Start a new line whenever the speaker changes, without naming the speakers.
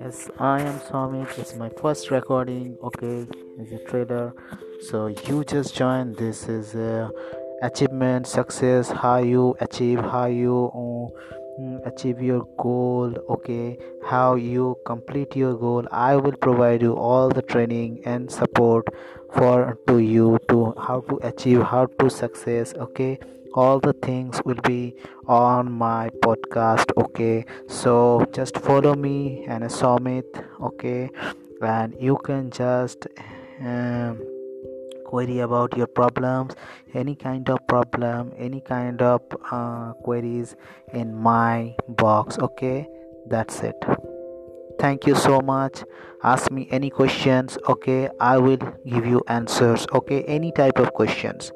Yes, I am Swamit. It's my first recording. Okay, as a trader. So you just joined. This is uh, achievement, success, how you achieve, how you mm, achieve your goal. Okay, how you complete your goal. I will provide you all the training and support for to you to how to achieve, how to success. Okay all the things will be on my podcast okay? So just follow me and Somit okay? And you can just um, query about your problems any kind of problem any kind of uh, queries in my box okay? That's it. Thank you so much. Ask me any questions okay? I will give you answers okay? Any type of questions